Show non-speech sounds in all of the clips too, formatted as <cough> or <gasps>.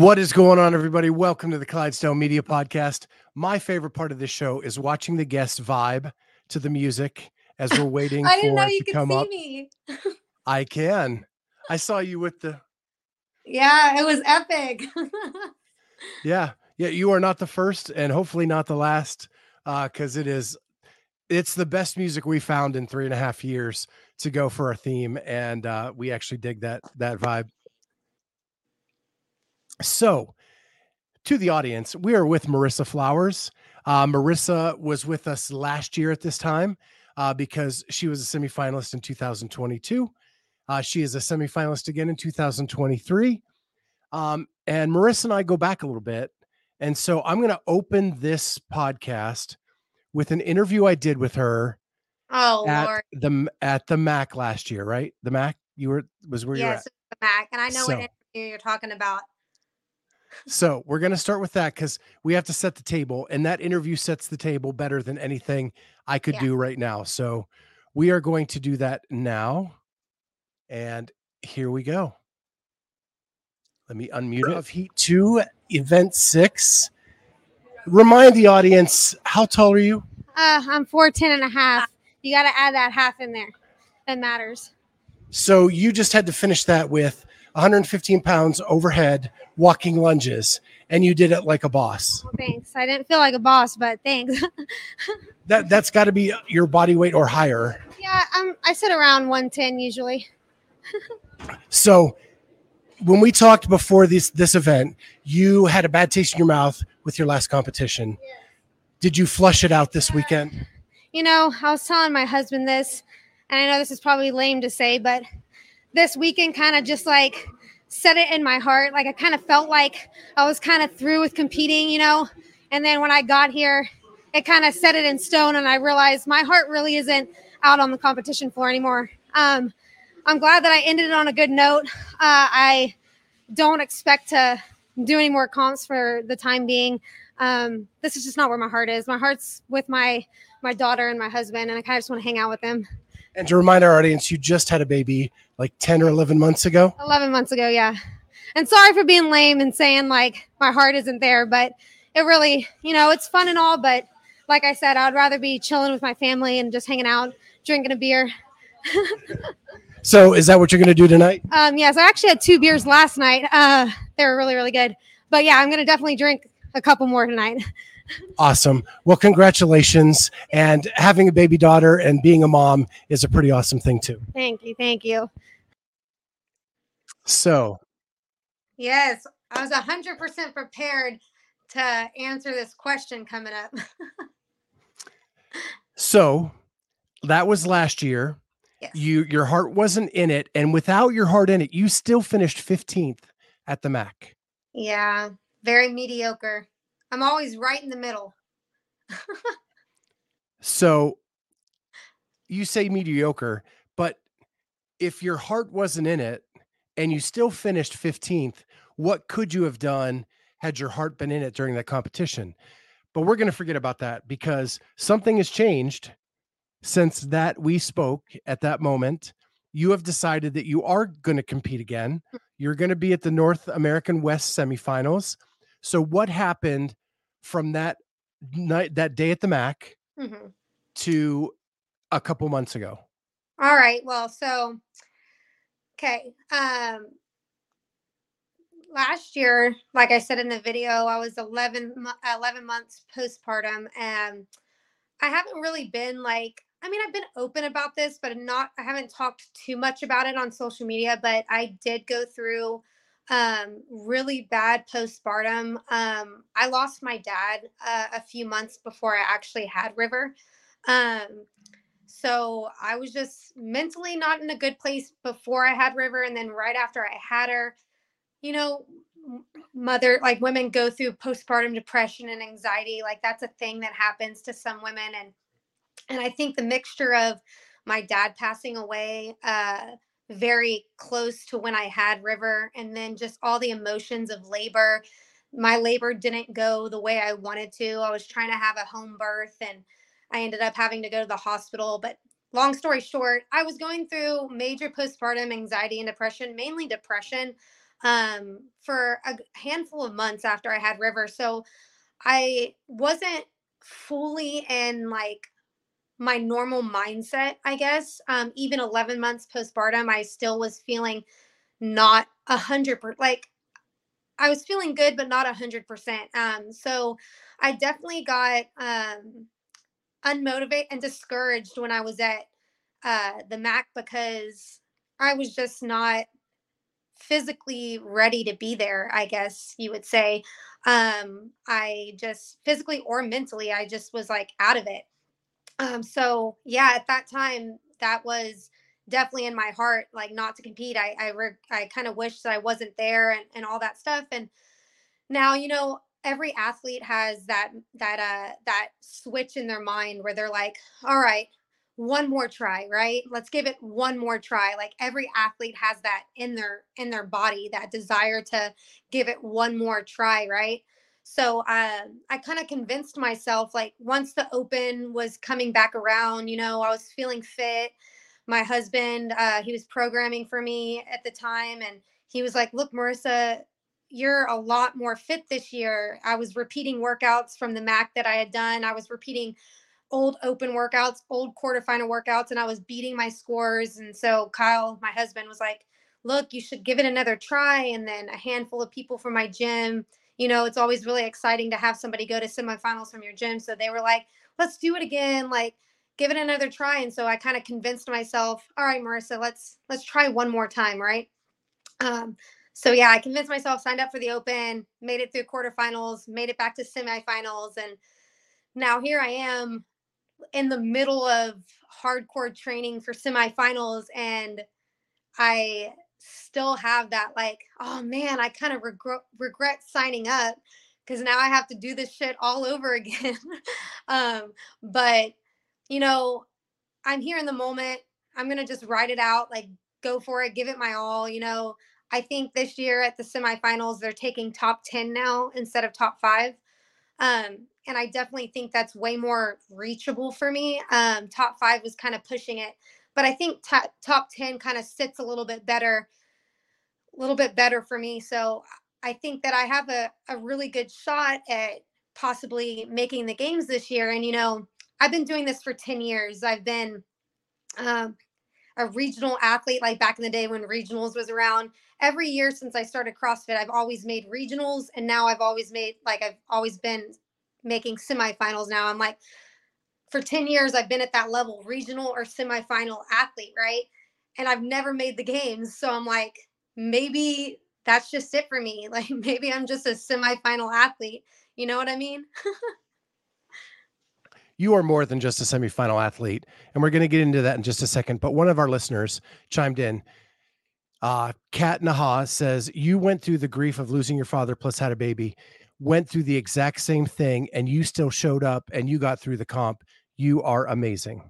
What is going on, everybody? Welcome to the Clydesdale Media Podcast. My favorite part of this show is watching the guests vibe to the music as we're waiting <laughs> I didn't for know you could see up. me. <laughs> I can. I saw you with the Yeah, it was epic. <laughs> yeah yeah. You are not the first, and hopefully not the last, because it is it's the best music we found in three and a half years to go for our theme, and uh, we actually dig that that vibe. So, to the audience, we are with Marisa Flowers. Uh, Marisa was with us last year at this time uh, because she was a semifinalist in 2022. Uh, she is a semifinalist again in 2023. Um, and Marisa and I go back a little bit. And so I'm going to open this podcast with an interview I did with her oh at Lord. the at the Mac last year, right? The Mac you were was where you were Yes, at. the Mac. And I know So- what interview you're talking about. So we're going to start with that because we have to set the table, and that interview sets the table better than anything I could Yeah. do right now. So we are going to do that now. And here we go. Let me unmute it. Of Heat 2, Event 6. Remind the audience, how tall are you? Uh, I'm 410 and a half. You got to add that half in there. That matters. So you just had to finish that with 115 pounds overhead walking lunges, and you did it like a boss. Well, thanks. I didn't feel like a boss, but thanks. <laughs> That that's got to be your body weight or higher. yeah, I'm, I sit around 110 usually. <laughs> So when we talked before this this event, you had a bad taste in your mouth with your last competition. Did you flush it out this weekend? <sighs> You know, I was telling my husband this, and I know this is probably lame to say, but this weekend kind of just like set it in my heart. Like I kind of felt like I was kind of through with competing, you know. And then when I got here, it kind of set it in stone, and I realized my heart really isn't out on the competition floor anymore. Um, I'm glad that I ended it on a good note. Uh, I don't expect to do any more comps for the time being. Um, this is just not where my heart is. My heart's with my my daughter and my husband, and I kind of just want to hang out with them. And to remind our audience, you just had a baby like 10 or 11 months ago. 11 months ago, yeah. And sorry for being lame and saying like my heart isn't there, but it really, you know, it's fun and all, but like I said, I'd rather be chilling with my family and just hanging out, drinking a beer. <laughs> So is that what you're going to do tonight? Um, yes, I actually had two beers last night. Uh, they were really, really good. But yeah, I'm gonna definitely drink a couple more tonight. <laughs> Awesome. Well, congratulations. And having a baby daughter and being a mom is a pretty awesome thing too. Thank you, thank you. So Yes, I was 100% prepared to answer this question coming up. <laughs> So that was last year. yes. You your heart wasn't in it, and without your heart in it, you still finished 15th at the MAC. yeah, very mediocre. I'm always right in the middle. <laughs> So you say mediocre, but if your heart wasn't in it and you still finished 15th, what could you have done had your heart been in it during that competition? But we're going to forget about that because something has changed since that we spoke at that moment. You have decided that you are going to compete again. You're going to be at the North American West semifinals. So what happened from that night that day at the MAC Mhm. to a couple months ago? All right. Well, so okay. Um last year, like I said in the video, I was 11 11 months postpartum and I haven't really been like I mean, I've been open about this, but not I haven't talked too much about it on social media, but I did go through um really bad postpartum. Um I lost my dad uh, a few months before I actually had River. Um So I was just mentally not in a good place before I had River. And then right after I had her, you know, mother like women go through postpartum depression and anxiety like that's a thing that happens to some women and and i think the mixture of my dad passing away uh very close to when i had river and then just all the emotions of labor my labor didn't go the way i wanted to i was trying to have a home birth and i ended up having to go to the hospital but long story short i was going through major postpartum anxiety and depression mainly depression um, for a handful of months after I had River. So I wasn't fully in like my normal mindset, I guess. Um, even 11 months postpartum, I still was feeling not a hundred percent like I was feeling good, but not a hundred percent. Um, so I definitely got um unmotivated and discouraged when I was at uh the MAC because I was just not physically ready to be there, I guess you would say. Um, I just physically or mentally, I just was like out of it. Um, so yeah, at that time, that was definitely in my heart, like not to compete. I I, re- I kind of wish that I wasn't there and and all that stuff. And now, you know, every athlete has that that uh that switch in their mind where they're like, all right, one more try right? Let's give it one more try. Like every athlete has that in their in their body that desire to give it one more try right? So uh, i kind of convinced myself like once the open was coming back around you know i was feeling fit. My husband uh, he was programming for me at the time and he was like look marisa you're a lot more fit this year i was repeating workouts from the mac that i had done i was repeating old open workouts, old quarterfinal workouts, and I was beating my scores. And so Kyle, my husband, was like, look, you should give it another try. And then a handful of people from my gym, you know, it's always really exciting to have somebody go to semifinals from your gym. So they were like, let's do it again. Like, give it another try. And so I kind of convinced myself, all right, Marisa, let's let's try one more time, right? Um, so yeah, I convinced myself, signed up for the open, made it through quarterfinals, made it back to semifinals, and now here I am in the middle of hardcore training for semifinals and I still have that like, oh man, I kind of regret regret signing up because now I have to do this shit all over <laughs> again. um, but you know, I'm here in the moment. I'm gonna just ride it out, like go for it, give it my all. You know, I think this year at the semifinals they're taking top 10 now instead of top five. Um, and I definitely think that's way more reachable for me. Um, top five was kind of pushing it, but I think t- top 10 kind of sits a little bit better, a little bit better for me. So I think that I have a, a really good shot at possibly making the games this year. And, you know, I've been doing this for 10 years. I've been um, a regional athlete, like back in the day when regionals was around. Every year since I started CrossFit, I've always made regionals. And now I've always made, like, I've always been making semifinals now. I'm like, for 10 years, I've been at that level, regional or semifinal athlete, right? And I've never made the games. So I'm like, maybe that's just it for me. <laughs> Like maybe I'm just a semifinal athlete. You know what I mean? <laughs> you are more than just a semifinal athlete. And we're going to get into that in just a second. But one of our listeners chimed in. Uh, Kat Naha says, You went through the grief of losing your father plus had a baby went through the exact same thing and you still showed up and you got through the comp. You are amazing.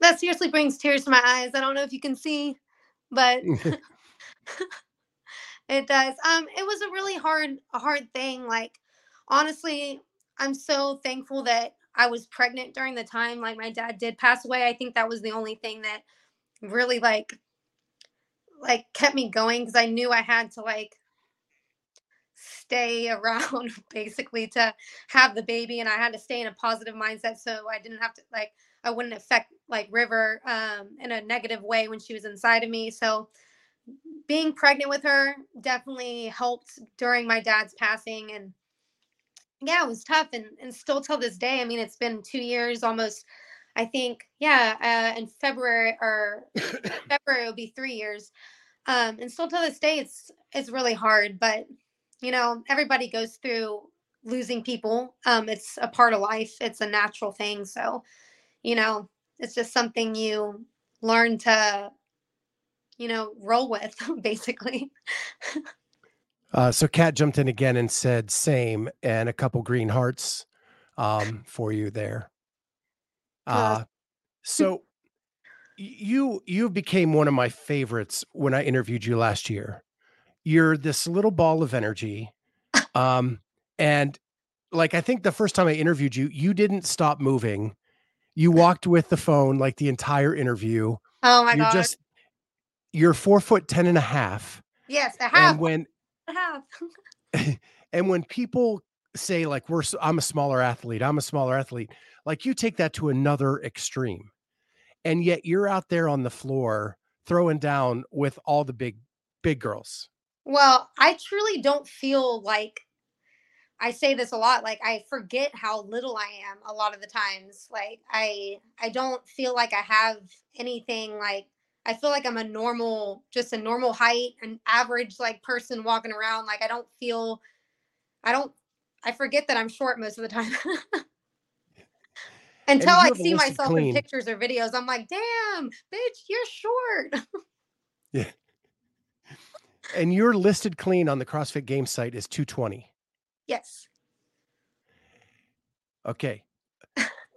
That seriously brings tears to my eyes. I don't know if you can see, but <laughs> it does. Um, it was a really hard, a hard thing. Like, honestly, I'm so thankful that I was pregnant during the time. Like, my dad did pass away. I think that was the only thing that really like, like kept me going because I knew I had to like stay <laughs> around basically to have the baby and I had to stay in a positive mindset so I didn't have to like I wouldn't affect like River um, in a negative way when she was inside of me. So being pregnant with her definitely helped during my dad's passing and yeah, it was tough and, and still till this day. I mean, it's been two years almost. I think, yeah, uh, in February or <coughs> February will be three years. Um, and still till this day, it's it's really hard. But you know, everybody goes through losing people. Um, it's a part of life. It's a natural thing. So, you know, it's just something you learn to, you know, roll with <laughs> basically. <laughs> Uh, so Kat jumped in again and said same and a couple green hearts um, for you there. Uh, so <laughs> you you became one of my favorites when I interviewed you last year. You're this little ball of energy. Um, and like I think the first time I interviewed you, you didn't stop moving. You walked with the phone like the entire interview. Oh my you're god. just you're four foot ten and a half. yes, I have. And when <laughs> And when people say like we're I'm a smaller athlete i'm a smaller athlete like you take that to another extreme and yet you're out there on the floor throwing down with all the big big girls Well, I truly don't feel like I say this a lot like I forget how little I am a lot of the times. Like I I don't feel like I have anything like I feel like I'm a normal just a normal height, an average like person walking around like I don't feel I don't I forget that I'm short most of the time. <laughs> Until I see myself clean. in pictures or videos, I'm like, damn, bitch, you're short. <laughs> Yeah. And your listed clean on the crossfit game site is 220 yes. okay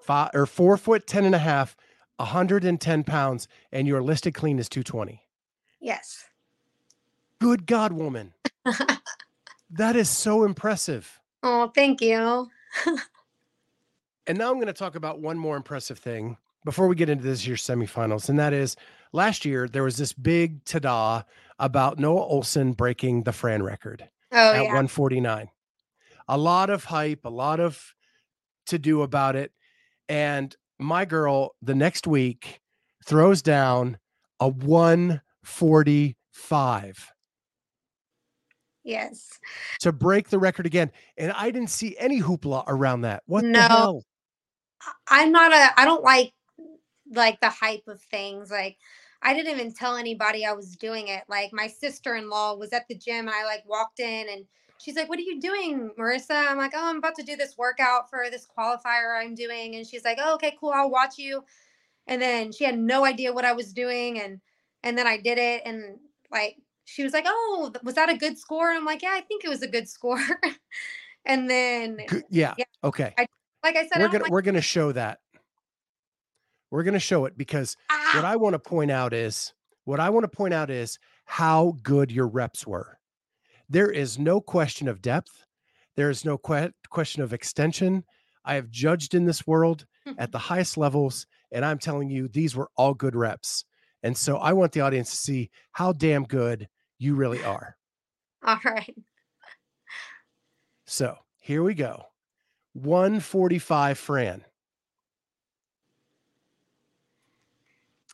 five or four foot ten and a half 110 pounds and your listed clean is 220 Yes. good god woman <laughs> that is so impressive Oh, thank you. And now I'm going to talk about one more impressive thing before we get into this year's semifinals. And that is last year, there was this big ta-da about Noah Ohlsen breaking the Fran record Oh at yeah. 149. A lot of hype, a lot of to do about it. And my girl the next week throws down a 145 Yes. to break the record again. And I didn't see any hoopla around that. What the No. hell? I- I'm not a I don't like like the hype of things. Like I didn't even tell anybody I was doing it. Like my sister-in-law was at the gym and I like walked in and she's like, "What are you doing, Marisa?" I'm like, "Oh, I'm about to do this workout for this qualifier I'm doing." And she's like, "Oh, okay, cool. I'll watch you." And then she had no idea what I was doing and and then I did it and like she was like, "Oh, was that a good score?" And I'm like, "Yeah, I think it was a good <laughs> score." and then Yeah. Yeah. Okay. like I said, we're gonna like, we're gonna show that. We're gonna show it because ah, what I want to point out is what I want to point out is how good your reps were. There is no question of depth. There is no que- question of extension. I have judged in this world at <laughs> the highest levels, and I'm telling you, these were all good reps. And so I want the audience to see how damn good you really are. all right. So here we go 145 Fran.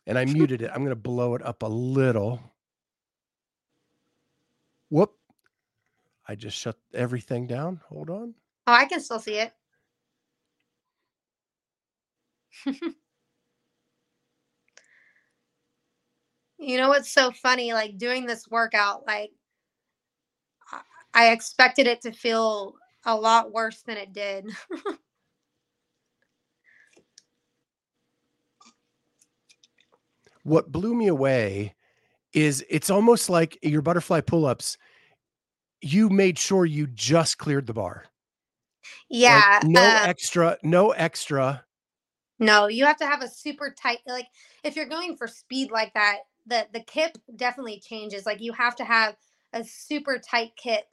And I muted it. I'm going to blow it up a little. Whoop. I just shut everything down. Hold on. Oh, I can still see it. <laughs> you know what's so funny? Like doing this workout, like I- I expected it to feel a lot worse than it did. <laughs> What blew me away is it's almost like your butterfly pull ups. You made sure you just cleared the bar. Like, yeah. no uh, extra, no extra. No, you have to have a super tight like if you're going for speed like that, the the kip definitely changes. Like you have to have a super tight kip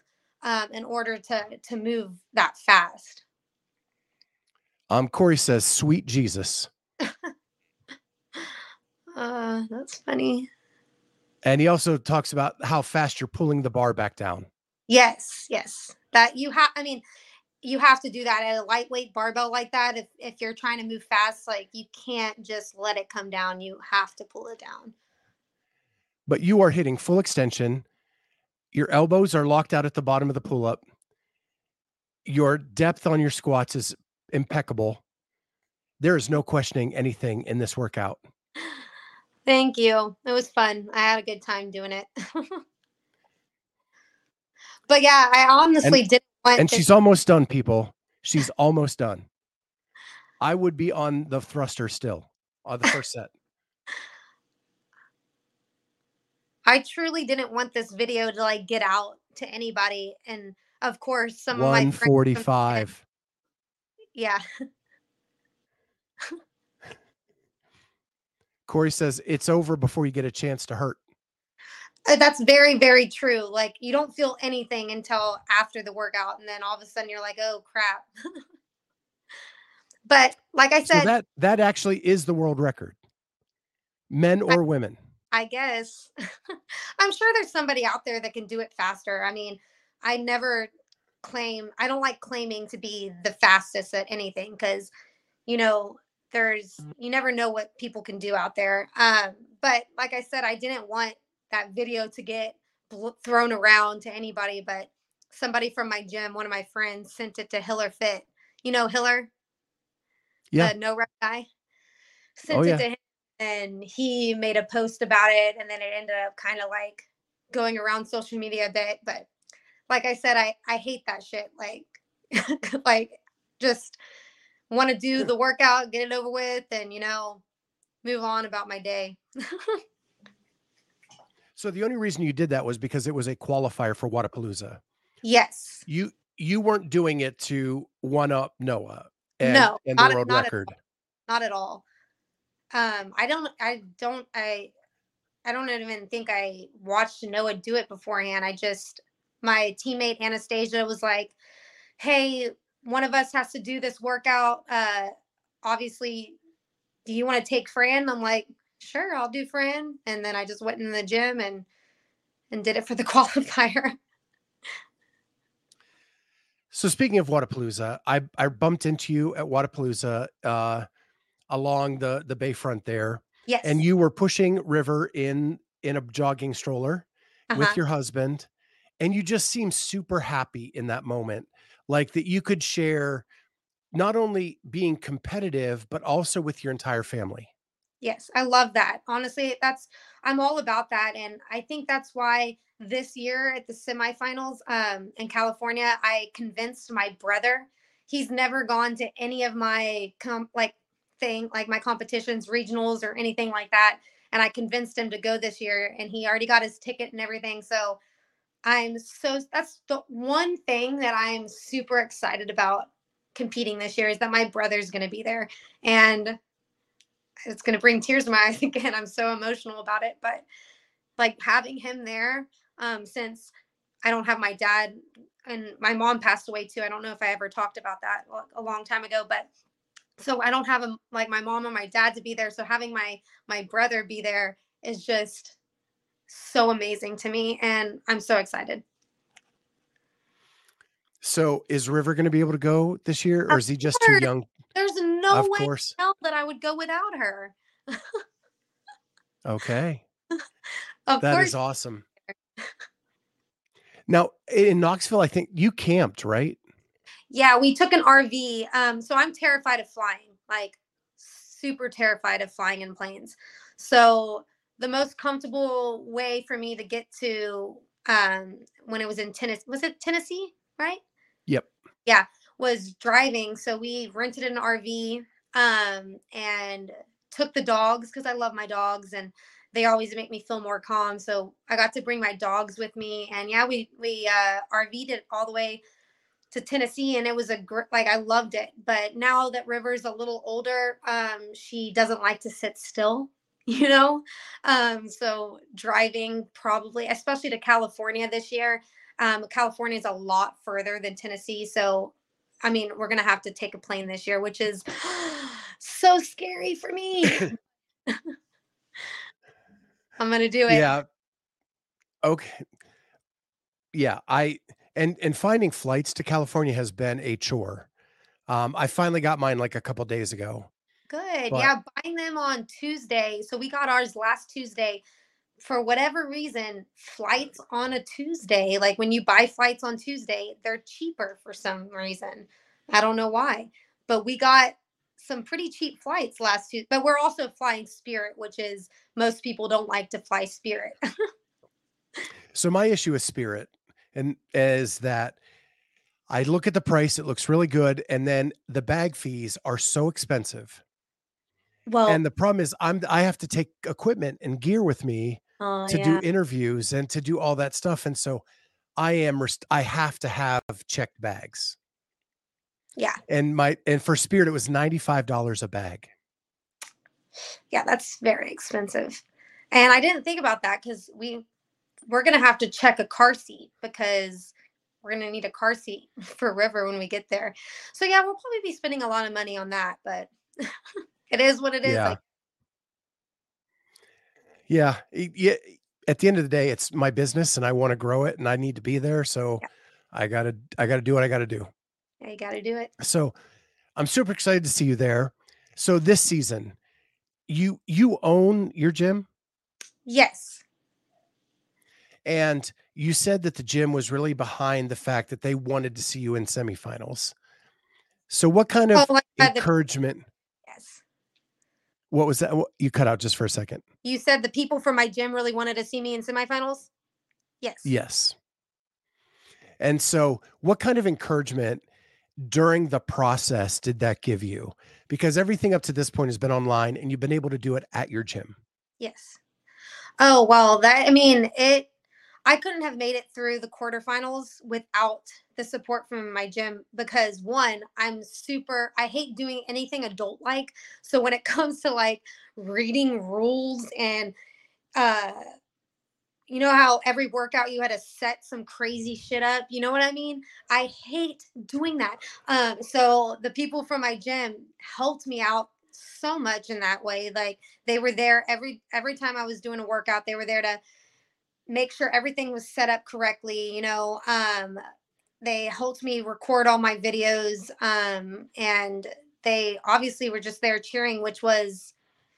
um, in order to to move that fast. Um, Corey says, sweet Jesus. <laughs> Uh, that's funny. And he also talks about how fast you're pulling the bar back down. Yes, yes. That you have. I mean, you have to do that at a lightweight barbell like that. If if you're trying to move fast, like you can't just let it come down. You have to pull it down. But you are hitting full extension. Your elbows are locked out at the bottom of the pull up. Your depth on your squats is impeccable. There is no questioning anything in this workout. <sighs> Thank you. It was fun. I had a good time doing it. <laughs> but yeah, I honestly didn't want And to- she's almost done, people. She's almost done. I would be on the thruster still. on the first set? I truly didn't want this video to like get out to anybody. And of course, some of my friends. 145. <laughs> Yeah. Corey says it's over before you get a chance to hurt. Uh, That's very, very true. Like you don't feel anything until after the workout, and then all of a sudden you're like, "Oh crap!" <laughs> but like I So said, that that actually is the world record. Men or women. I guess <laughs> I'm sure there's somebody out there that can do it faster. I mean, I never claim I don't like claiming to be the fastest at anything because you know there's you never know what people can do out there. Um, but like I said, I didn't want that video to get bl- thrown around to anybody, but somebody from my gym, one of my friends, sent it to Hiller Fit. You know Hiller, Yeah. the no rep guy. Sent Oh, it yeah. to him and he made a post about it and then it ended up kind of like going around social media a bit but like i said i i hate that shit like <laughs> like just want to do the workout get it over with and you know move on about my day <laughs> So the only reason you did that was because it was a qualifier for Wadapalooza. yes. You you weren't doing it to one up Noah and, No, and not the at- world not at record. not at all. Um i don't i don't i i don't even think i watched noah do it beforehand. I just my teammate anastasia was like hey one of us has to do this workout uh obviously do you want to take fran? I'm like sure i'll do fran and then i just went in the gym and and did it for the <laughs> qualifier. So speaking of Wadapalooza, I I bumped into you at Wadapalooza uh along the the bayfront there yes. and you were pushing River in in a jogging stroller with uh-huh. your husband and you just seemed super happy in that moment like that you could share not only being competitive but also with your entire family Yes, I love that. Honestly, that's I'm all about that, and I think that's why this year at the semifinals um, in California, I convinced my brother. He's never gone to any of my com- like thing like my competitions, regionals, or anything like that, and I convinced him to go this year, and he already got his ticket and everything. So I'm so that's the one thing that I'm super excited about competing this year is that my brother's going to be there, and it's going to bring tears to my <laughs> eyes again. I'm so emotional about it, but like having him there, um, since I don't have my dad and my mom passed away too. I don't know if I ever talked about that a long time ago, but so I don't have a, like my mom and my dad to be there. So having my my brother be there is just so amazing to me, and I'm so excited. so is river going to be able to go this year or is he just too young There's no of way course hell that I would go without her. okay <laughs> Of that course, is awesome now in knoxville i think you camped right Yeah, we took an RV. Um, so I'm terrified of flying, like super terrified of flying in planes. So the most comfortable way for me to get to um when it was in Tennessee was it Tennessee, right? Yep. Yeah, was driving. So we rented an RV um and took the dogs because I love my dogs and they always make me feel more calm. So I got to bring my dogs with me and yeah, we we uh RV'd it all the way to Tennessee and it was a gr- like I loved it. But now that River's a little older, um, she doesn't like to sit still, <laughs> you know. Um, so driving probably, especially to California this year. Um, California is a lot further than Tennessee, so I mean we're gonna have to take a plane this year, which is <gasps> so scary for me. <laughs> I'm gonna do it. yeah okay yeah i and and finding flights to california has been a chore um i finally got mine like a couple days ago Good. But- yeah, buying them on Tuesday. So we got ours last Tuesday. For whatever reason, flights on a Tuesday, like when you buy flights on Tuesday, they're cheaper for some reason. I don't know why. But we got some pretty cheap flights last Tuesday. But we're also flying Spirit, which is most people don't like to fly Spirit. <laughs> so my issue with spirit and is that i look at the price it looks really good and then the bag fees are so expensive Well, and the problem is I'm I have to take equipment and gear with me oh, to yeah. do interviews and to do all that stuff. And so I am rest- I have to have checked bags. Yeah. And my and for Spirit it was $95 a bag. yeah, that's very expensive. And I didn't think about that because we we're gonna have to check a car seat because we're gonna need a car seat <laughs> for River when we get there. So yeah, we'll probably be spending a lot of money on that, but <laughs> it is what it is. Yeah. Like, Yeah. Yeah. At the end of the day, it's my business and I want to grow it and I need to be there. So Yeah. I gotta I gotta do what I gotta do. yeah, you got to do it. So I'm super excited to see you there. So this season, you you own your gym Yes. and you said that the gym was really behind the fact that they wanted to see you in semifinals. So what kind of Oh, the, encouragement yes. What was that? What- You cut out just for a second. You said the people from my gym really wanted to see me in semifinals. Yes. Yes. And so, what kind of encouragement during the process did that give you? Because everything up to this point has been online and you've been able to do it at your gym. Yes. Oh, well, that I mean, it I couldn't have made it through the quarterfinals without the support from my gym because one, I'm super I hate doing anything adult like. So when it <laughs> comes to like reading rules and uh you know how every workout you had to set some crazy shit up, you know what I mean? I hate doing that. Um so the people from my gym helped me out so much in that way. Like they were there every every time I was doing a workout, they were there to make sure everything was set up correctly, you know. Um they helped me record all my videos um and they obviously were just there cheering which was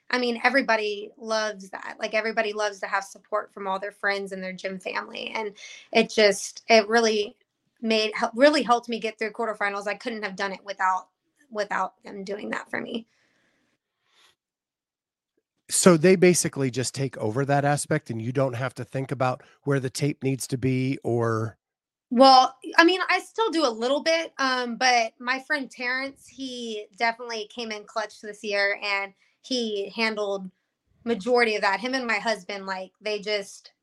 I mean everybody loves that. Like everybody loves to have support from all their friends and their gym family and it just it really made really helped me get through quarterfinals. I couldn't have done it without without them doing that for me. So, they basically just take over that aspect and you don't have to think about where the tape needs to be or Well, I mean, I still do a little bit, um, but my friend Terrence, he definitely came in clutch this year, and he handled majority of that. Him and my husband, like they just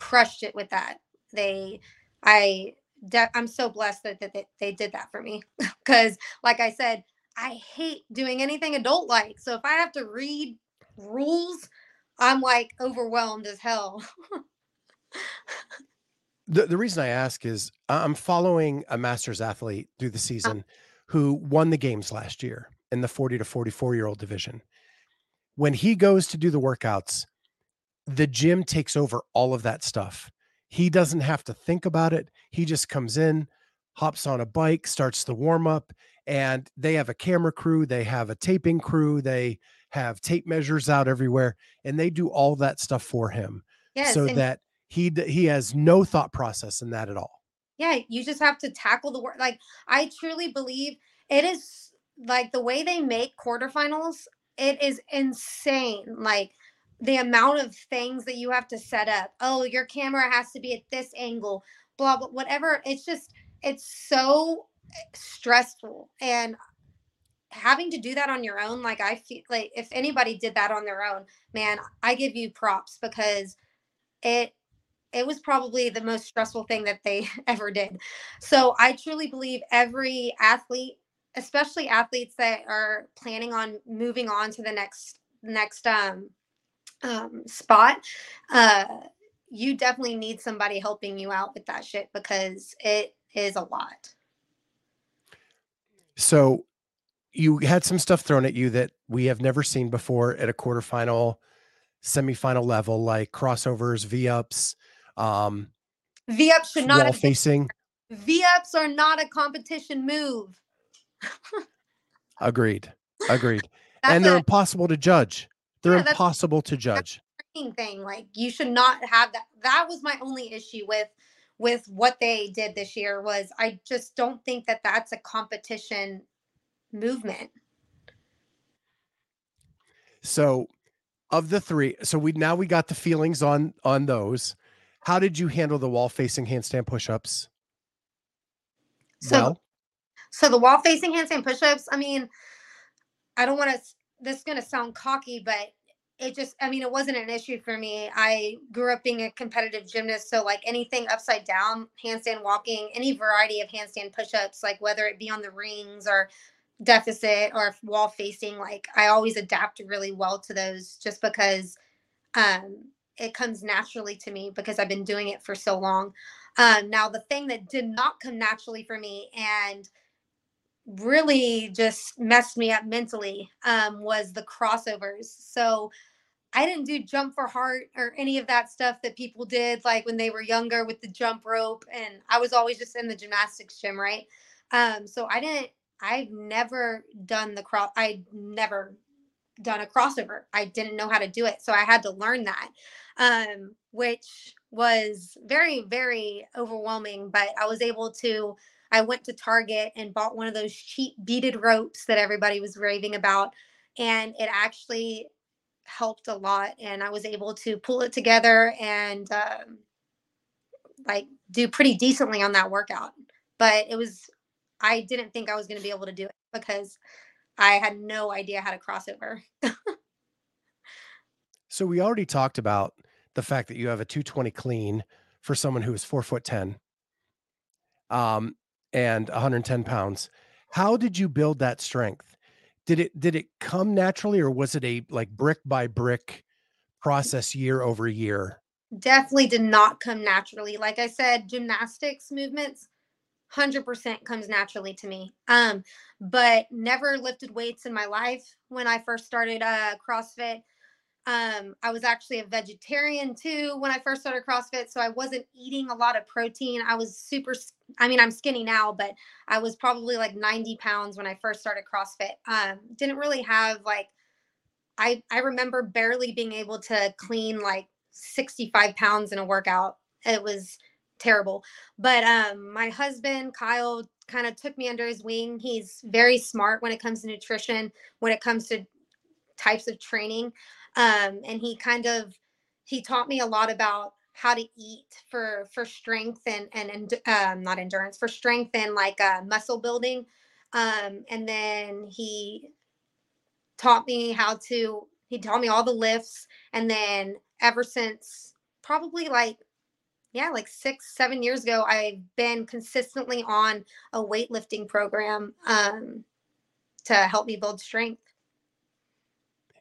crushed it with that. They, I, de- I'm so blessed that, that, that they did that for me, <laughs> because, like I said, I hate doing anything adult like. So if I have to read rules, I'm like overwhelmed as hell. the, the reason I ask is I'm following a master's athlete through the uh. season who won the games last year in the 40 to 44 year old division. When he goes to do the workouts, the gym takes over all of that stuff. He doesn't have to think about it. He just comes in, hops on a bike, starts the warm up, and they have a camera crew, they have a taping crew, they have tape measures out everywhere, and they do all that stuff for him yes, so that he he has no thought process in that at all. yeah you just have to tackle the work like i truly believe it is like the way they make quarterfinals it is insane like the amount of things that you have to set up oh your camera has to be at this angle blah blah whatever it's just it's so eh, stressful and having to do that on your own like i feel like if anybody did that on their own man i give you props because it it was probably the most stressful thing that they <laughs> ever did. So I truly believe every athlete, especially athletes that are planning on moving on to the next next um, um, spot, uh, you definitely need somebody helping you out with that shit because it is a lot. So you had some stuff thrown at you that we have never seen before at a quarterfinal, semifinal level, like crossovers, V ups, um, V ups should not facing. V ups are not a competition move. <laughs> Agreed. Agreed. And they're a impossible to judge. They're Yeah, impossible to judge. thing. Like you should not have that. That was my only issue with with what they did this year was I just don't think that that's a competition movement. So of the three, so we now we got the feelings on on those. How did you handle the wall facing handstand push-ups? So well, so the wall facing handstand push-ups, I mean, I don't want to this is going to sound cocky, but it just, I mean, it wasn't an issue for me. I grew up being a competitive gymnast. So, like anything upside down, handstand walking, any variety of handstand push ups, like whether it be on the rings or deficit or wall facing, like I always adapt really well to those just because um, it comes naturally to me because I've been doing it for so long. Um, now, the thing that did not come naturally for me and really just messed me up mentally um, was the crossovers. So I didn't do jump for heart or any of that stuff that people did like when they were younger with the jump rope. And I was always just in the gymnastics gym, right? Um, so I didn't, I've never done the cross, I never done a crossover. I didn't know how to do it. So I had to learn that, um, which was very, very overwhelming. But I was able to, I went to Target and bought one of those cheap beaded ropes that everybody was raving about. And it actually helped a lot. And I was able to pull it together and um, like do pretty decently on that workout. But it was, I didn't think I was going to be able to do it because I had no idea how to cross over. so we already talked about the fact that you have a 220 clean for someone who is four foot 10 um, and 110 pounds. How did you build that strength? Did it did it come naturally or was it a like brick by brick process year over year? Definitely did not come naturally. Like I said, gymnastics movements 100% comes naturally to me. Um, but never lifted weights in my life when I first started uh, CrossFit. Um, I was actually a vegetarian too when I first started CrossFit. So I wasn't eating a lot of protein. I was super, I mean, I'm skinny now, but I was probably like 90 pounds when I first started CrossFit. Um, didn't really have like, I, I remember barely being able to clean like 65 pounds in a workout. It was terrible. But um, my husband, Kyle, kind of took me under his wing. He's very smart when it comes to nutrition, when it comes to types of training um, and he kind of he taught me a lot about how to eat for for strength and and, and um, not endurance for strength and like uh, muscle building um, and then he taught me how to he taught me all the lifts and then ever since probably like yeah like six seven years ago i've been consistently on a weightlifting program um, to help me build strength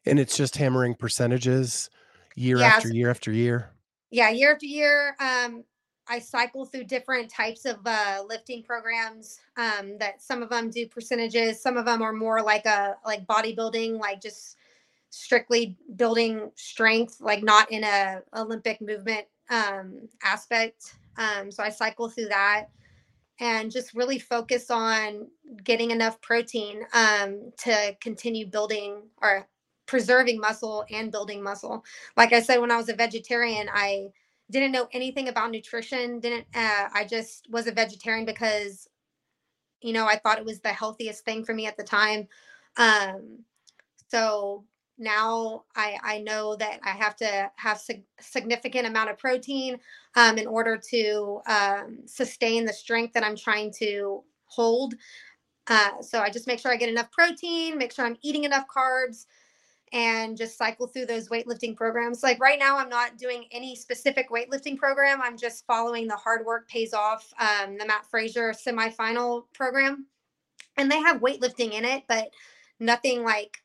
and it's just hammering percentages year yeah, after year after year. Yeah, year after year. Um, I cycle through different types of uh, lifting programs. Um, that some of them do percentages, some of them are more like a like bodybuilding, like just strictly building strength, like not in a Olympic movement um, aspect. Um, so I cycle through that and just really focus on getting enough protein um, to continue building or preserving muscle and building muscle. Like I said, when I was a vegetarian, I didn't know anything about nutrition. Didn't uh, I just was a vegetarian because, you know, I thought it was the healthiest thing for me at the time. Um, so now I, I know that I have to have sig- significant amount of protein um, in order to um, sustain the strength that I'm trying to hold. Uh, so I just make sure I get enough protein, make sure I'm eating enough carbs, and just cycle through those weightlifting programs. Like right now, I'm not doing any specific weightlifting program. I'm just following the hard work pays off, um, the Mat Fraser semifinal program. And they have weightlifting in it, but nothing like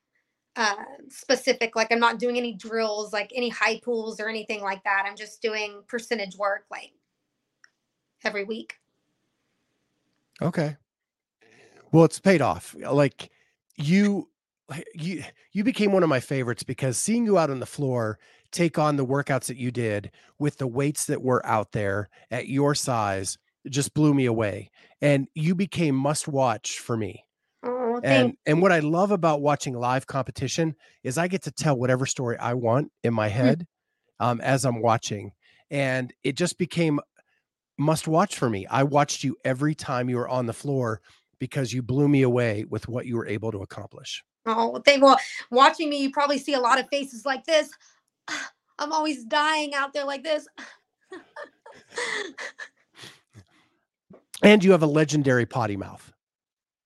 uh, specific. Like I'm not doing any drills, like any high pulls or anything like that. I'm just doing percentage work like every week. Okay. Well, it's paid off. Like you you you became one of my favorites because seeing you out on the floor take on the workouts that you did with the weights that were out there at your size just blew me away and you became must watch for me and and what i love about watching live competition is i get to tell whatever story i want in my hmm. head um, as i'm watching and it just became must watch for me i watched you every time you were on the floor because you blew me away with what you were able to accomplish Oh, thank well, watching me, you probably see a lot of faces like this. <sighs> I'm always dying out there like this. <laughs> and you have a legendary potty mouth.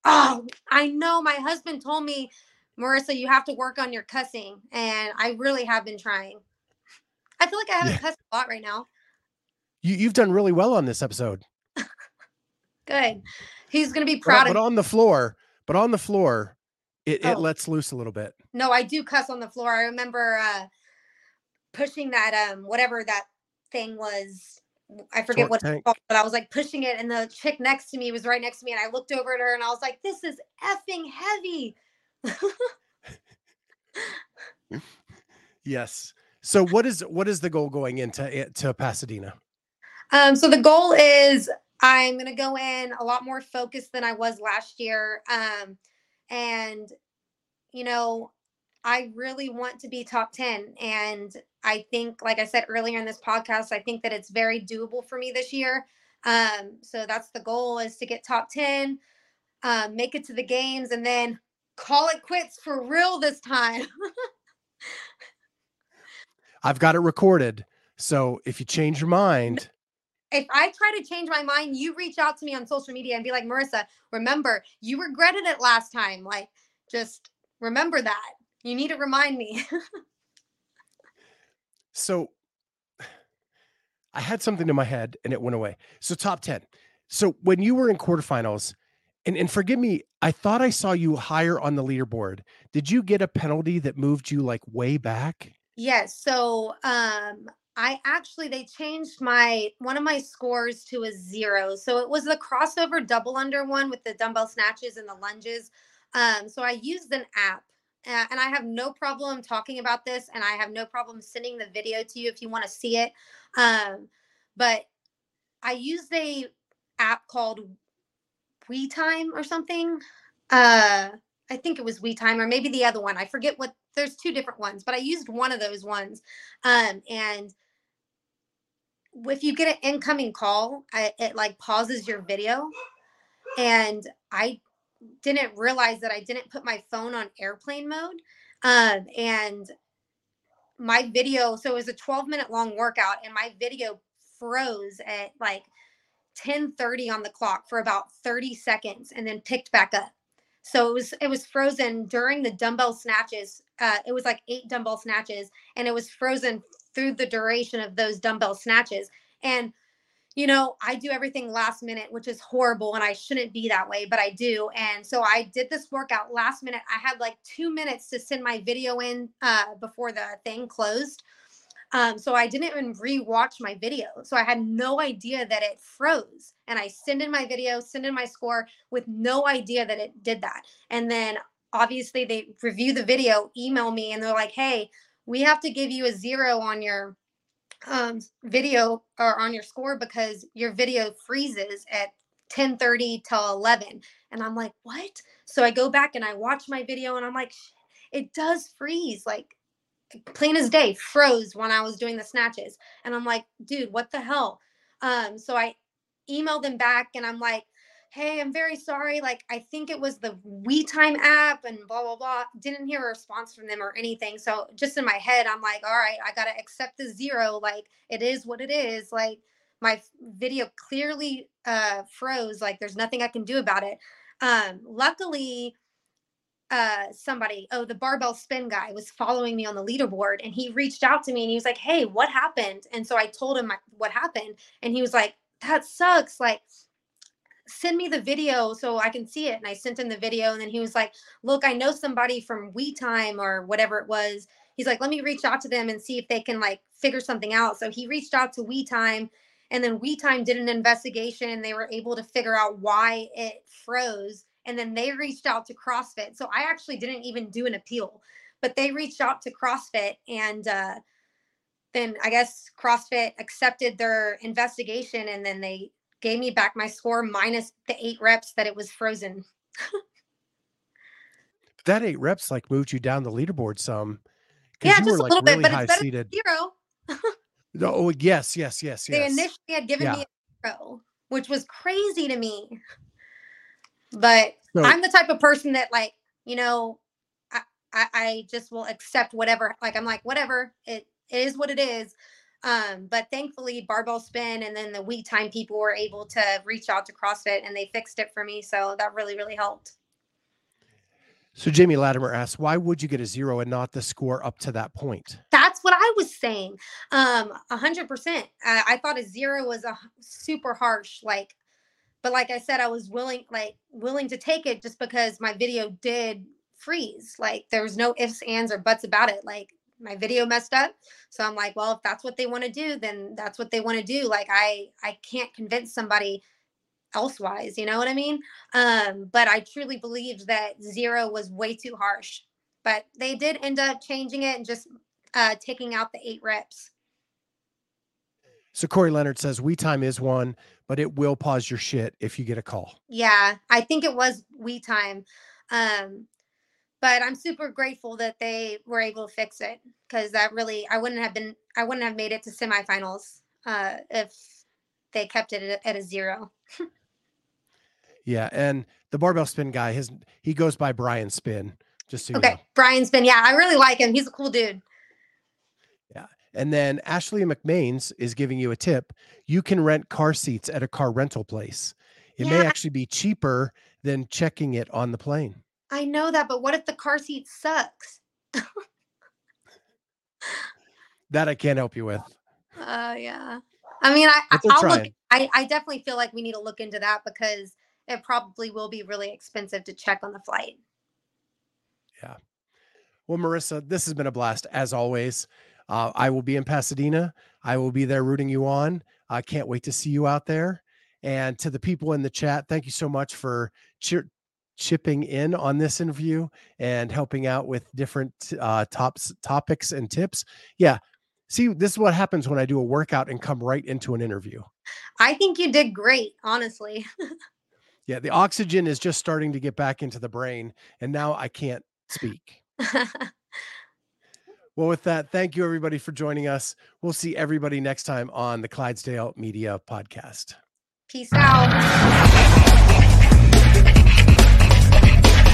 Oh, I know. My husband told me Marisa, you have to work on your cussing. And I really have been trying. I feel like I haven't Yeah. cussed a lot right now. You you've done really well on this episode. <laughs> Good. He's gonna be But, proud but of on the floor, but on the floor, it, it Oh. lets loose a little bit. No, I do cuss on the floor. I remember uh pushing that um whatever that thing was. I forget Short what tank. it's called, but I was like pushing it and the chick next to me was right next to me and I looked over at her and I was like, this is effing heavy. <laughs> Yes. So what is what is the goal going into it to Pasadena? Um, so the goal is I'm gonna go in a lot more focused than I was last year. Um, and you know, I really want to be top 10. And I think, like I said earlier in this podcast, I think that it's very doable for me this year. Um, so that's the goal is to get top 10, um, make it to the games, and then call it quits for real this time. I've got it recorded. So if you change your mind, if I try to change my mind, you reach out to me on social media and be like, Marisa, remember, you regretted it last time. Like, just remember that. You need to remind me. <laughs> so <sighs> I had something in my head and it went away. So top 10. So when you were in quarterfinals, and, and forgive me, I thought I saw you higher on the leaderboard. Did you get a penalty that moved you like way back? yes. So, um, I actually they changed my one of my scores to a zero. So it was the crossover double under one with the dumbbell snatches and the lunges. Um, so I used an app uh, and I have no problem talking about this, and I have no problem sending the video to you if you want to see it. Um, but I used a app called WeTime or something. Uh, I think it was WeTime or maybe the other one. I forget what. There's two different ones, but I used one of those ones. Um, and if you get an incoming call, I, it like pauses your video, and I didn't realize that I didn't put my phone on airplane mode. Um, and my video, so it was a 12 minute long workout, and my video froze at like 10:30 on the clock for about 30 seconds and then picked back up. So it was it was frozen during the dumbbell snatches. Uh, it was like eight dumbbell snatches, and it was frozen through the duration of those dumbbell snatches. And you know, I do everything last minute, which is horrible and I shouldn't be that way, but I do. And so I did this workout last minute. I had like two minutes to send my video in uh, before the thing closed. Um, so I didn't even re-watch my video. So I had no idea that it froze. And I sent in my video, sent in my score with no idea that it did that. And then obviously they review the video, email me, and they're like, hey, we have to give you a zero on your um, video or on your score because your video freezes at 10 30 till 11 and i'm like what? So i go back and i watch my video and i'm like it does freeze like plain as day froze when i was doing the snatches. And i'm like dude what the hell? Um so i emailed them back and i'm like hey i'm very sorry like i think it was the WeTime app and blah blah blah. Didn't hear a response from them or anything so just in my head i'm like all right i gotta accept the zero like it is what it is. Like my video clearly uh froze like there's nothing i can do about it. Um luckily uh somebody oh the barbell spin guy was following me on the leaderboard and he reached out to me and he was like hey what happened? And so i told him my, what happened and he was like that sucks like send me the video so I can see it. And I sent him the video. And then he was like, Look, I know somebody from We Time or whatever it was. He's like, Let me reach out to them and see if they can like figure something out. So he reached out to We Time. And then We Time did an investigation and they were able to figure out why it froze. And then they reached out to CrossFit. So I actually didn't even do an appeal, but they reached out to CrossFit and uh, then I guess CrossFit accepted their investigation and then they gave me back my score minus the eight reps that it was frozen. That eight reps like moved you down the leaderboard some. Yeah, just were a like little bit, but it's better seated. Zero. Oh yes, yes, yes, yes. They initially had given Yeah. me a zero, which was crazy to me. But So- I'm the type of person that like, you know, I, I I just will accept whatever. Like I'm like, whatever, it, it is what it is. Um, but thankfully barbell spin and then the week time people were able to reach out to CrossFit and they fixed it for me. So that really, really helped. So Jamie Latimer asks, why would you get a zero and not the score up to that point? That's what I was saying. Um, a hundred percent. I I thought a zero was a super harsh, like, but like I said, I was willing, like, willing to take it just because my video did freeze. Like, there was no ifs, ands, or buts about it. Like, my video messed up, so I'm like, well, if that's what they want to do, then that's what they want to do. Like, I I can't convince somebody elsewise. You know what I mean? Um, but I truly believed that zero was way too harsh. But they did end up changing it and just uh, taking out the eight reps. So Corey Leonard says, we time is one, but it will pause your shit if you get a call. Yeah, I think it was we time. Um, but I'm super grateful that they were able to fix it because that really I wouldn't have been I wouldn't have made it to semifinals uh, if they kept it at, a zero. <laughs> Yeah. And the barbell spin guy, his he goes by Brian Spin, just so you Okay, know. Brian's been yeah, I really like him. He's a cool dude. Yeah, and then Ashley McMains is giving you a tip. You can rent car seats at a car rental place. It may actually be cheaper than checking it on the plane. I know that, but what if the car seat sucks? That I can't help you with. Uh, yeah. I mean, I, I But they're look. I, I definitely feel like we need to look into that because it probably will be really expensive to check on the flight. Yeah. Well, Marisa, this has been a blast as always. Uh, I will be in Pasadena. I will be there rooting you on. I can't wait to see you out there. And to the people in the chat, thank you so much for cheer- chipping in on this interview and helping out with different uh, tops, topics and tips. Yeah. See, this is what happens when I do a workout and come right into an interview. I think you did great, honestly. <laughs> Yeah, the oxygen is just starting to get back into the brain, and now I can't speak. <laughs> Well, with that, thank you everybody for joining us. We'll see everybody next time on the Clydesdale Media Podcast. Peace out.